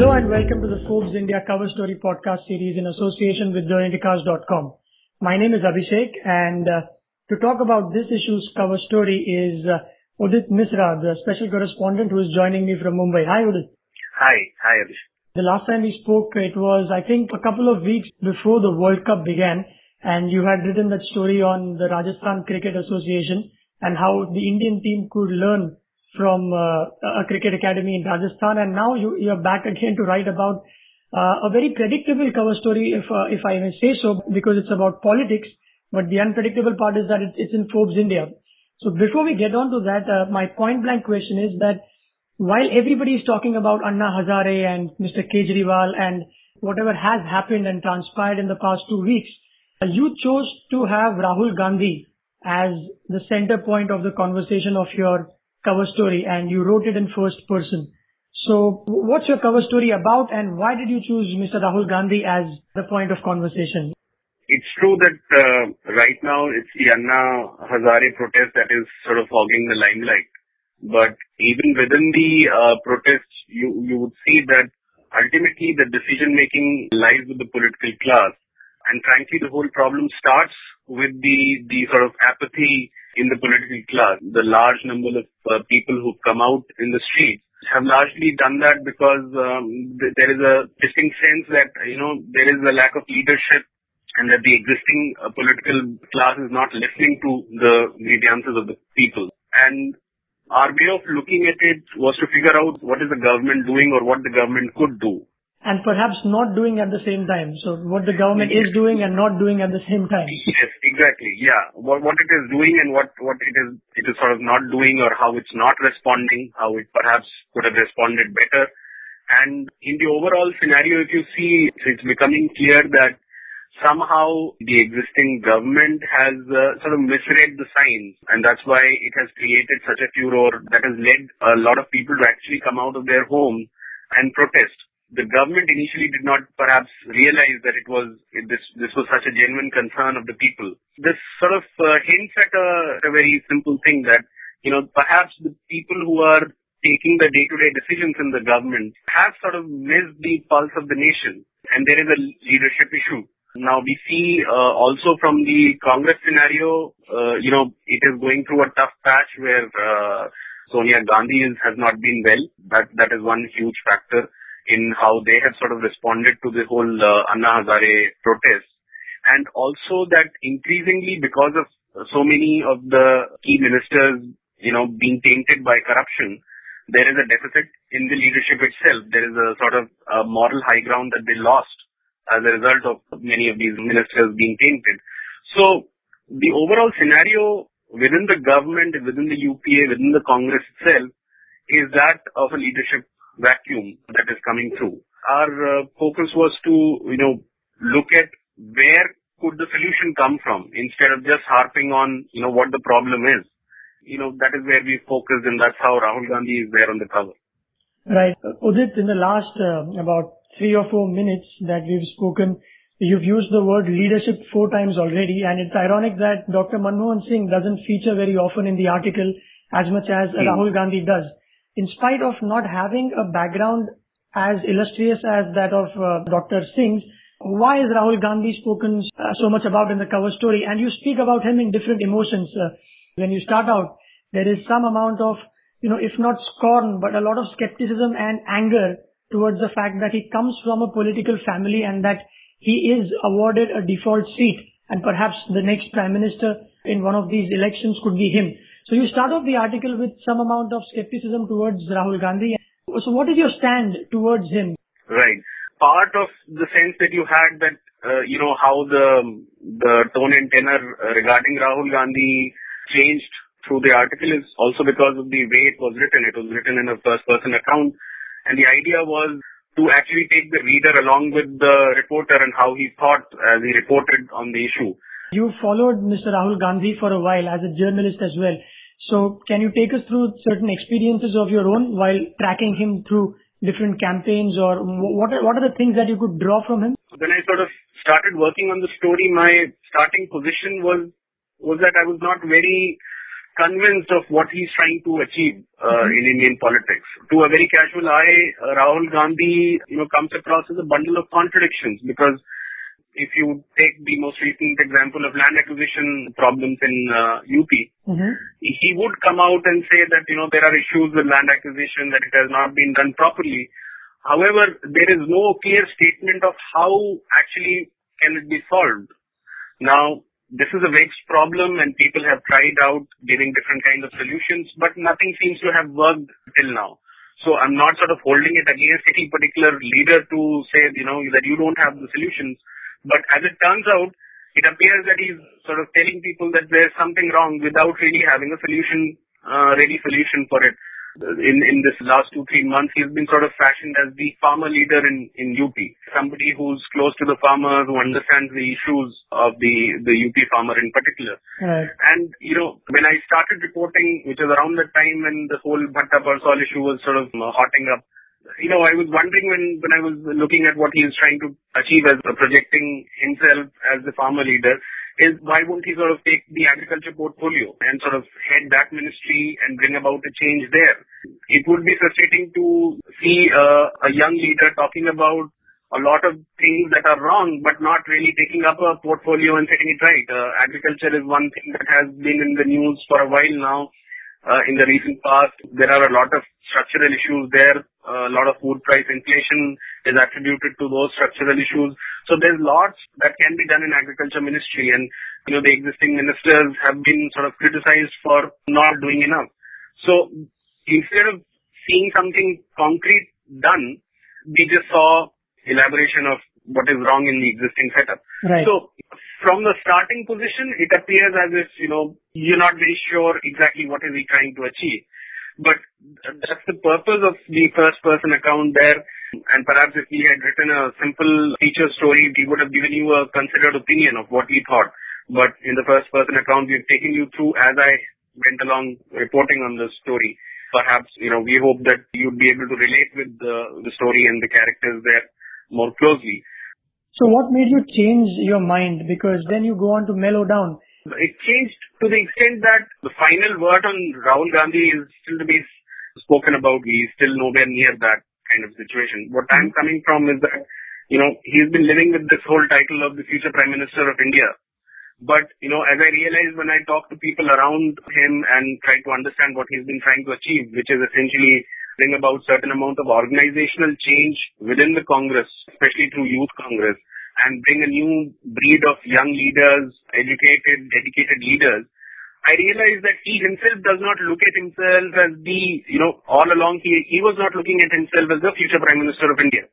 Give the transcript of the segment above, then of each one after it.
Hello and welcome to the Forbes India Cover Story podcast series in association with theindicast.com. My name is Abhishek and uh, to talk about this issue's cover story is uh, Udit Misra, the special correspondent who is joining me from Mumbai. Hi Udit. Hi, hi Abhishek. The last time we spoke, it was I think a couple of weeks before the World Cup began and you had written that story on the Rajasthan Cricket Association and how the Indian team could learn from uh, a cricket academy in Rajasthan, and now you, you're back again to write about uh, a very predictable cover story, if uh, if I may say so, because it's about politics. But the unpredictable part is that it, it's in Forbes India. So before we get on to that, uh, my point blank question is that while everybody is talking about Anna Hazare and Mr. Kejriwal and whatever has happened and transpired in the past two weeks, you chose to have Rahul Gandhi as the center point of the conversation of your cover story and you wrote it in first person. So what's your cover story about and why did you choose Mr. Rahul Gandhi as the point of conversation? It's true that uh, right now it's the Anna Hazare protest that is sort of hogging the limelight. But even within the uh, protests, you, you would see that ultimately the decision making lies with the political class. And frankly, the whole problem starts with the, the sort of apathy in the political class. The large number of uh, people who've come out in the streets have largely done that because um, th- there is a distinct sense that, you know, there is a lack of leadership and that the existing uh, political class is not listening to the grievances of the people. And our way of looking at it was to figure out what is the government doing or what the government could do and perhaps not doing at the same time. So what the government is doing and not doing at the same time. Yes, exactly. Yeah. What, what it is doing and what, what it is, it is sort of not doing or how it's not responding, how it perhaps could have responded better. And in the overall scenario, if you see, it's becoming clear that somehow the existing government has uh, sort of misread the signs and that's why it has created such a furor that has led a lot of people to actually come out of their homes and protest the government initially did not perhaps realize that it was this this was such a genuine concern of the people. This sort of uh, hints at a, a very simple thing that you know perhaps the people who are taking the day-to-day decisions in the government have sort of missed the pulse of the nation, and there is a leadership issue. Now we see uh, also from the Congress scenario, uh, you know, it is going through a tough patch where uh, Sonia Gandhi is, has not been well. That that is one huge factor in how they have sort of responded to the whole uh, Anna Hazare protest. And also that increasingly because of so many of the key ministers, you know, being tainted by corruption, there is a deficit in the leadership itself. There is a sort of a moral high ground that they lost as a result of many of these ministers being tainted. So the overall scenario within the government, within the UPA, within the Congress itself is that of a leadership vacuum that is coming through. Our uh, focus was to, you know, look at where could the solution come from instead of just harping on, you know, what the problem is. You know, that is where we focused and that's how Rahul Gandhi is there on the cover. Right. Udit, in the last uh, about three or four minutes that we've spoken, you've used the word leadership four times already and it's ironic that Dr. Manmohan Singh doesn't feature very often in the article as much as hmm. Rahul Gandhi does in spite of not having a background as illustrious as that of uh, Dr. Singh's, why is Rahul Gandhi spoken uh, so much about in the cover story? And you speak about him in different emotions. Uh, when you start out, there is some amount of, you know, if not scorn, but a lot of skepticism and anger towards the fact that he comes from a political family and that he is awarded a default seat and perhaps the next prime minister in one of these elections could be him. So you start off the article with some amount of skepticism towards Rahul Gandhi. So what is your stand towards him? Right. Part of the sense that you had that, uh, you know, how the, the tone and tenor regarding Rahul Gandhi changed through the article is also because of the way it was written. It was written in a first person account. And the idea was to actually take the reader along with the reporter and how he thought as he reported on the issue. You followed Mr. Rahul Gandhi for a while as a journalist as well. So can you take us through certain experiences of your own while tracking him through different campaigns or what are, what are the things that you could draw from him? When I sort of started working on the story, my starting position was, was that I was not very convinced of what he's trying to achieve uh, in Indian politics. To a very casual eye, uh, Rahul Gandhi, you know, comes across as a bundle of contradictions because if you take the most recent example of land acquisition problems in uh, UP, mm-hmm. he would come out and say that, you know, there are issues with land acquisition, that it has not been done properly. However, there is no clear statement of how actually can it be solved. Now, this is a vexed problem and people have tried out giving different kinds of solutions, but nothing seems to have worked till now. So I'm not sort of holding it against any particular leader to say, you know, that you don't have the solutions. But as it turns out, it appears that he's sort of telling people that there's something wrong without really having a solution, uh, ready solution for it in in this last two, three months, he's been sort of fashioned as the farmer leader in in UP. Somebody who's close to the farmer, who understands the issues of the the UP farmer in particular. Right. And, you know, when I started reporting, which was around the time when the whole Bhatta Parsaul issue was sort of uh, hotting up, you know, I was wondering when, when I was looking at what he is trying to achieve as projecting himself as the farmer leader, is why won't he sort of take the agriculture portfolio and sort of head that ministry and bring about a change there? It would be frustrating to see uh, a young leader talking about a lot of things that are wrong, but not really taking up a portfolio and setting it right. Uh, agriculture is one thing that has been in the news for a while now. Uh, in the recent past, there are a lot of structural issues there. Uh, a lot of food price inflation is attributed to those structural issues. So there's lots that can be done in agriculture ministry and, you know, the existing ministers have been sort of criticized for not doing enough. So instead of seeing something concrete done, we just saw elaboration of what is wrong in the existing setup. Right. So from the starting position, it appears as if, you know, you're not very sure exactly what is he trying to achieve. But that's the purpose of the first person account there and perhaps if we had written a simple feature story, we would have given you a considered opinion of what we thought. But in the first person account, we've taken you through as I went along reporting on the story. Perhaps, you know, we hope that you'd be able to relate with the, the story and the characters there more closely. So what made you change your mind? Because then you go on to mellow down. It changed to the extent that the final word on Rahul Gandhi is still to be spoken about. He's still nowhere near that kind of situation. What I'm mm-hmm. coming from is that, you know, he's been living with this whole title of the future Prime Minister of India. But, you know, as I realized when I talk to people around him and try to understand what he's been trying to achieve, which is essentially bring about certain amount of organizational change within the Congress, especially through Youth Congress, and bring a new breed of young leaders, educated, dedicated leaders, I realized that he himself does not look at himself as the, you know, all along he, he was not looking at himself as the future Prime Minister of India.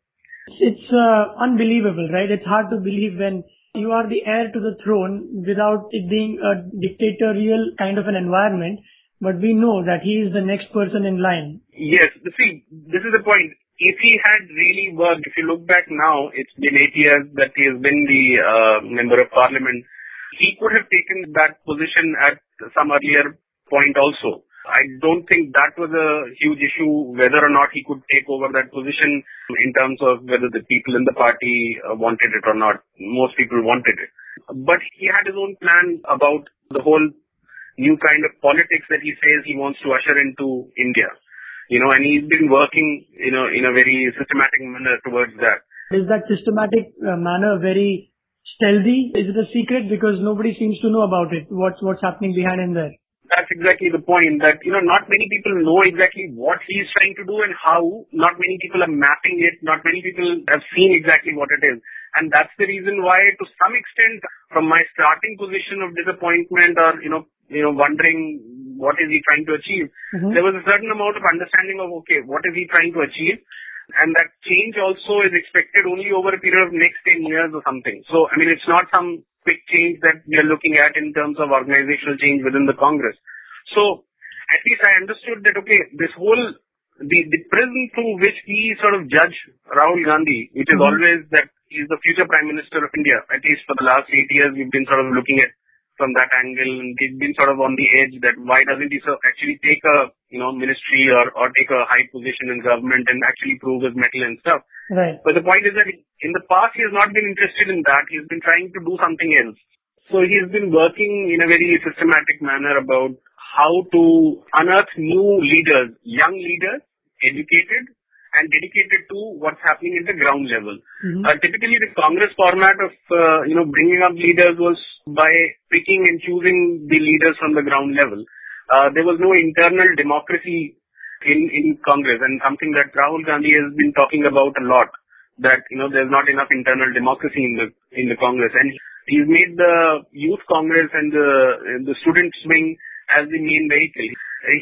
It's uh, unbelievable, right? It's hard to believe when you are the heir to the throne without it being a dictatorial kind of an environment, but we know that he is the next person in line. Yes, see, this is the point. If he had really worked, if you look back now, it's been eight years that he has been the uh, member of parliament he could have taken that position at some earlier point also. I don't think that was a huge issue whether or not he could take over that position in terms of whether the people in the party uh, wanted it or not. Most people wanted it. But he had his own plan about the whole new kind of politics that he says he wants to usher into India. You know, and he's been working, you know, in a very systematic manner towards that. Is that systematic uh, manner very stealthy? Is it a secret because nobody seems to know about it? What's what's happening behind in there? That's exactly the point that, you know, not many people know exactly what he's trying to do and how. Not many people are mapping it. Not many people have seen exactly what it is. And that's the reason why, to some extent, from my starting position of disappointment or, you know, you know, wondering what is he trying to achieve, mm-hmm. there was a certain amount of understanding of, okay, what is he trying to achieve? and that change also is expected only over a period of next 10 years or something. So, I mean, it's not some quick change that we are looking at in terms of organizational change within the Congress. So, at least I understood that, okay, this whole, the, the prism through which we sort of judge Rahul Gandhi, which is mm-hmm. always that he's the future Prime Minister of India, at least for the last eight years, we've been sort of looking at from that angle and he's been sort of on the edge that why doesn't he so actually take a you know ministry or or take a high position in government and actually prove his mettle and stuff? Right. But the point is that in the past he has not been interested in that. He's been trying to do something else. So he's been working in a very systematic manner about how to unearth new leaders, young leaders, educated and dedicated to what's happening at the ground level. Mhm. Uh, typically, the Congress format of uh, you know bringing up leaders was by picking and choosing the leaders from the ground level. Uh, there was no internal democracy in in Congress, and something that Rahul Gandhi has been talking about a lot. That you know there's not enough internal democracy in the in the Congress, and he's made the youth Congress and the the student wing as the main vehicle.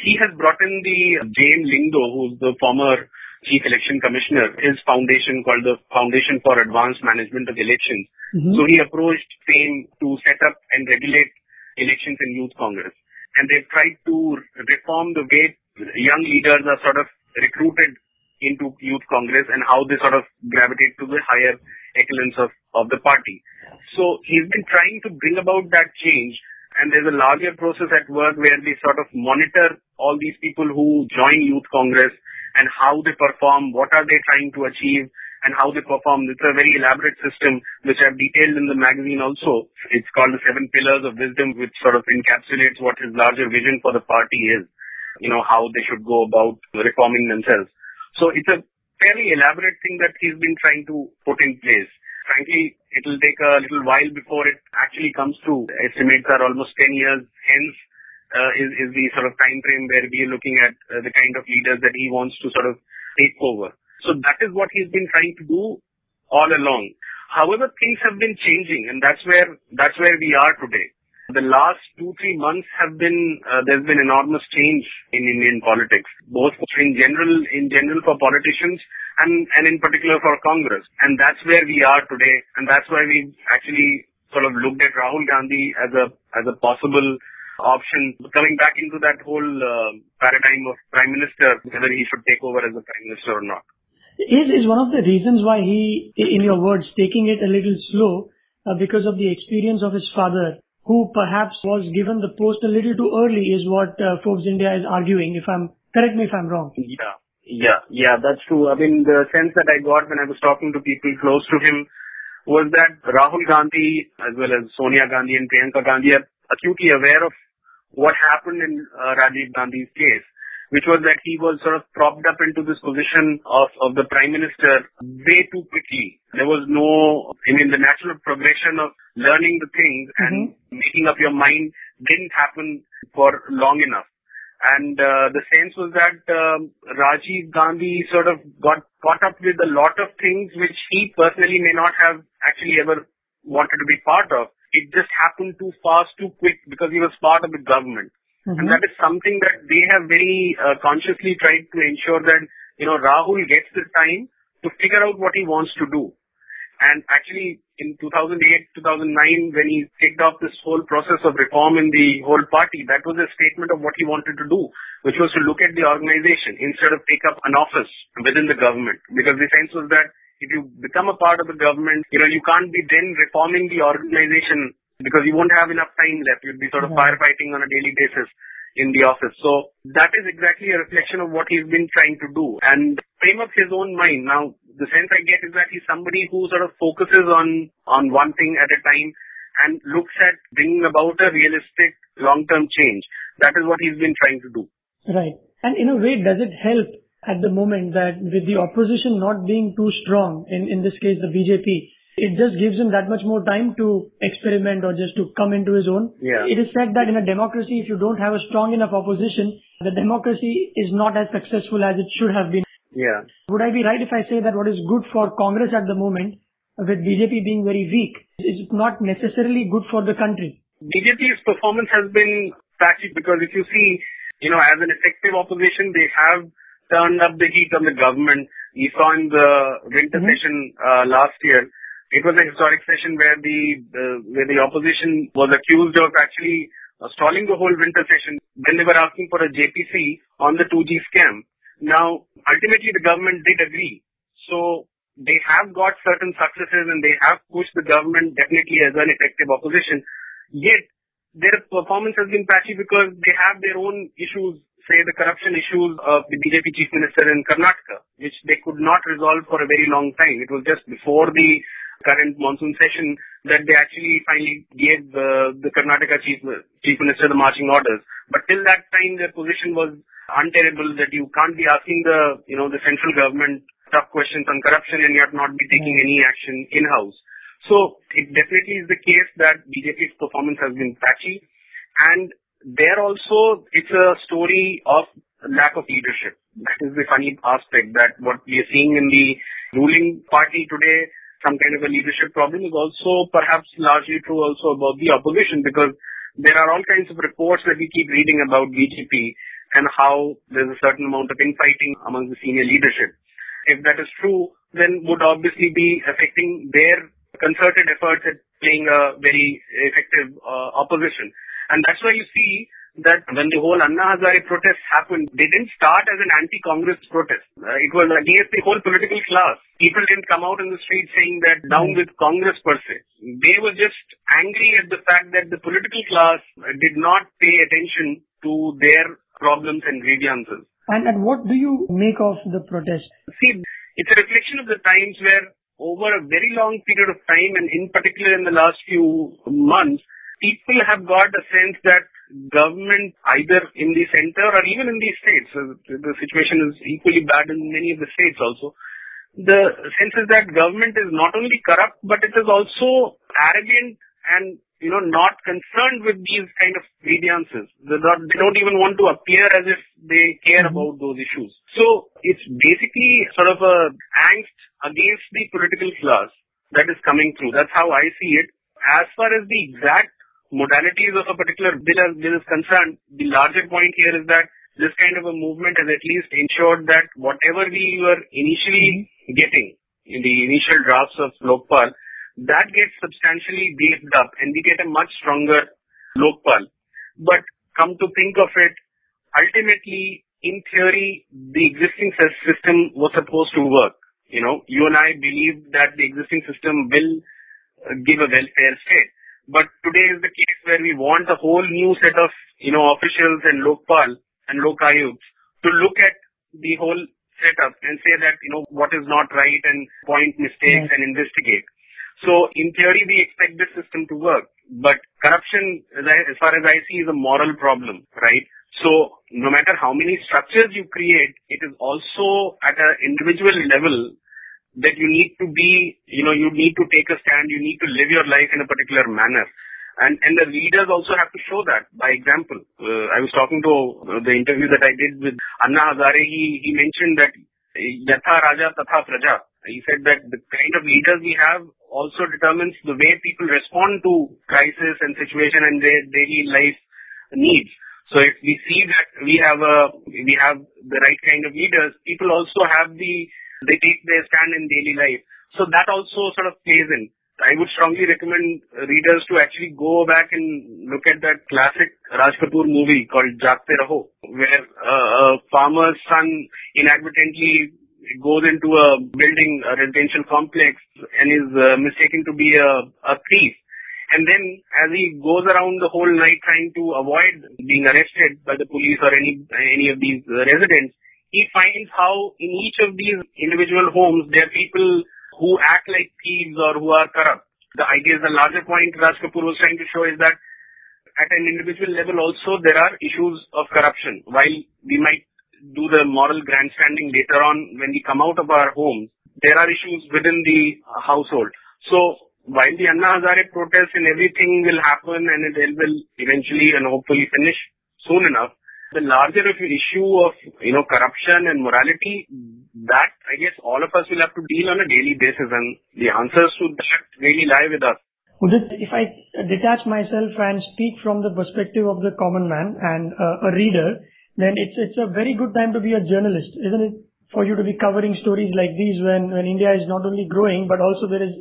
He has brought in the J. M. Lyngdoh, who's the former chief election commissioner, his foundation called the Foundation for Advanced Management of Elections. Mhm. So he approached FAME to set up and regulate elections in Youth Congress. And they've tried to reform the way young leaders are sort of recruited into Youth Congress and how they sort of gravitate to the higher echelons of, of the party. So he's been trying to bring about that change and there's a larger process at work where they sort of monitor all these people who join Youth Congress and how they perform, what are they trying to achieve, and how they perform. It's a very elaborate system which I've detailed in the magazine also. It's called the Seven Pillars of Wisdom, which sort of encapsulates what his larger vision for the party is. You know, how they should go about reforming themselves. So it's a fairly elaborate thing that he's been trying to put in place. Frankly, it'll take a little while before it actually comes through. Estimates are almost 10 years hence is, is the sort of time frame where we are looking at uh, the kind of leaders that he wants to sort of take over. So that is what he's been trying to do all along. However, things have been changing and that's where, that's where we are today. The last two, three months have been, uh, there's been enormous change in Indian politics, both in general, in general for politicians and, and in particular for Congress. And that's where we are today. And that's why we actually sort of looked at Rahul Gandhi as a, as a possible option coming back into that whole uh, paradigm of prime minister, whether he should take over as a prime minister or not. Is is one of the reasons why he, in your words, taking it a little slow uh, because of the experience of his father, who perhaps was given the post a little too early, is what uh, Forbes India is arguing. If I'm correct me if I'm wrong. Yeah. Yeah, yeah, that's true. I mean, the sense that I got when I was talking to people close to him was that Rahul Gandhi, as well as Sonia Gandhi and Priyanka Gandhi, are acutely aware of what happened in uh, Rajiv Gandhi's case, which was that he was sort of propped up into this position of, of the prime minister way too quickly. There was no, I mean, the natural progression of learning the things and making up your mind didn't happen for long enough. And uh, the sense was that um, Rajiv Gandhi sort of got caught up with a lot of things which he personally may not have actually ever wanted to be part of. It just happened too fast, too quick because he was part of the government. And Mhm. that is something that they have very uh, consciously tried to ensure that, you know, Rahul gets the time to figure out what he wants to do. And actually, in 2008, 2009, when he kicked off this whole process of reform in the whole party, that was a statement of what he wanted to do, which was to look at the organization instead of take up an office within the government. Because the sense was that if you become a part of the government, you know, you can't be then reforming the organization because you won't have enough time left. You'll be sort of Yeah. firefighting on a daily basis in the office. So that is exactly a reflection of what he's been trying to do and frame up his own mind. Now, the sense I get is that he's somebody who sort of focuses on, on one thing at a time and looks at bringing about a realistic long-term change. That is what he's been trying to do. Right. And in a way, does it help at the moment that with the opposition not being too strong, in, in this case the BJP, it just gives him that much more time to experiment or just to come into his own. Yeah. It is said that in a democracy, if you don't have a strong enough opposition, the democracy is not as successful as it should have been. Yeah. Would I be right if I say that what is good for Congress at the moment, with BJP being very weak, is not necessarily good for the country? BJP's performance has been patchy because if you see, you know, as an effective opposition, they have turned up the heat on the government. We saw in the winter Mhm. session uh, last year, it was a historic session where the where the opposition was accused of actually uh, stalling the whole winter session Then they were asking for a JPC on the 2G scam. Now, ultimately, the government did agree. So they have got certain successes and they have pushed the government definitely as an effective opposition. Yet, their performance has been patchy because they have their own issues, say the corruption issues of the BJP chief minister in Karnataka, which they could not resolve for a very long time. It was just before the current monsoon session that they actually finally gave uh, the Karnataka chief chief minister the marching orders. But till that time, their position was untenable that you can't be asking the, you know, the central government tough questions on corruption and yet not be taking any action in-house. So it definitely is the case that BJP's performance has been patchy. And there also, it's a story of lack of leadership. That is the funny aspect that what we are seeing in the ruling party today, some kind of a leadership problem is also perhaps largely true also about the opposition because there are all kinds of reports that we keep reading about BJP and how there's a certain amount of infighting among the senior leadership. If that is true, then would obviously be affecting their concerted efforts at playing a very effective uh, opposition. And that's why you see that when the whole Anna Hazare protest happened, they didn't start as an anti-Congress protest. Uh, it was against the whole political class. People didn't come out in the street saying that down with Congress per se. They were just angry at the fact that the political class did not pay attention to their problems and grievances. And, and what do you make of the protest? See, it's a reflection of the times where over a very long period of time and in particular in the last few months, people have got a sense that government either in the center or even in the states, uh, the situation is equally bad in many of the states also. The sense is that government is not only corrupt, but it is also arrogant and, you know, not concerned with these kind of grievances. They don't, they don't even want to appear as if they care mm-hmm. about those issues. So it's basically sort of a angst against the political class that is coming through. That's how I see it. As far as the exact modalities of a particular bill, bill is concerned, the larger point here is that this kind of a movement has at least ensured that whatever we were initially mm-hmm. getting in the initial drafts of Lokpal, that gets substantially beefed up and we get a much stronger Lokpal. But come to think of it, ultimately, in theory, the existing system was supposed to work. You know, you and I believe that the existing system will give a welfare state. But today is the case where we want a whole new set of, you know, officials and Lokpal and Lokayuks to look at the whole setup and say that, you know, what is not right and point mistakes and investigate. So in theory, we expect this system to work. But corruption, as far as I see, is a moral problem, right? So no matter how many structures you create, it is also at an individual level that you need to be, you know, you need to take a stand, you need to live your life in a particular manner. And, and the leaders also have to show that by example. Uh, I was talking to uh, the interview that I did with Anna Hazare. He, he mentioned that Yatha Raja Tatha Praja. He said that the kind of leaders we have also determines the way people respond to crisis and situation and their daily life needs. So if we see that we have a, we have the right kind of leaders, people also have the they take their stand in daily life. So that also sort of plays in. I would strongly recommend readers to actually go back and look at that classic Raj Kapoor movie called Jaagte Raho, where uh, a farmer's son inadvertently goes into a building, a residential complex, and is uh, mistaken to be a, a thief. And then as he goes around the whole night trying to avoid being arrested by the police or any any of these residents, he finds how in each of these individual homes there are people who act like thieves or who are corrupt. The idea is the larger point Raj Kapoor was trying to show is that at an individual level also there are issues of corruption. While we might do the moral grandstanding later on when we come out of our homes, there are issues within the household. So while the Anna Hazare protest and everything will happen and it will eventually and hopefully finish soon enough, the larger issue of, you know, corruption and morality, that I guess all of us will have to deal on a daily basis and the answers to that really lie with us. Udit, if I detach myself and speak from the perspective of the common man and uh, a reader, then it's a very good time to be a journalist, isn't it? For you to be covering stories like these when India is not only growing, but also there is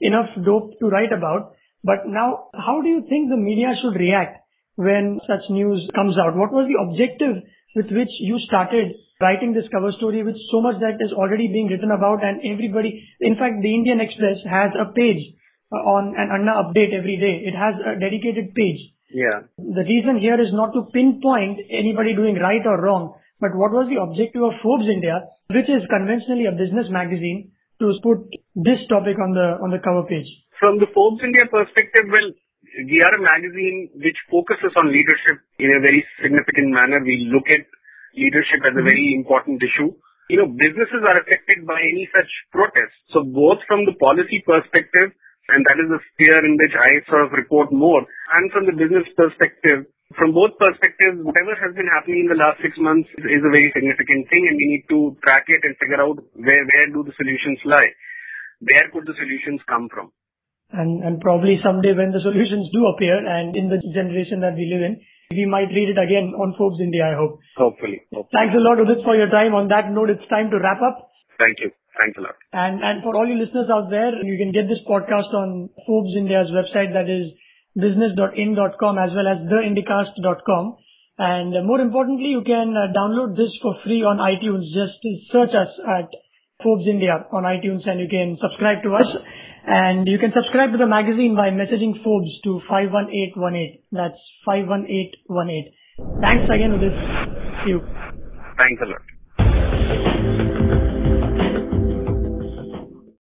enough dope to write about. But now, how do you think the media should react when such news comes out? What was the objective with which you started writing this cover story with so much that is already being written about and everybody, in fact, the Indian Express has a page uh, on an Anna update every day. It has a dedicated page. Yeah. The reason here is not to pinpoint anybody doing right or wrong, but what was the objective of Forbes India, which is conventionally a business magazine, to put this topic on the on the cover page? From the Forbes India perspective, well, we are a magazine which focuses on leadership in a very significant manner. We look at leadership as a very mm-hmm. important issue. You know, businesses are affected by any such protest. So both from the policy perspective, and that is the sphere in which I sort of report more, and from the business perspective, from both perspectives, whatever has been happening in the last six months is a very significant thing and we need to track it and figure out where, where do the solutions lie? Where could the solutions come from? And, and probably someday when the solutions do appear and in the generation that we live in, we might read it again on Forbes India, I hope. Hopefully. hopefully. Thanks a lot, Udit, for your time. On that note, it's time to wrap up. Thank you. Thanks a lot. And, and for all you listeners out there, you can get this podcast on Forbes India's website that is business.in.com as well as theindicast.com. And more importantly, you can uh, download this for free on iTunes. Just search us at Forbes India on iTunes and you can subscribe to us. And you can subscribe to the magazine by messaging Forbes to 51818. That's 51818. Thanks again, Udit. See you. Thanks a lot.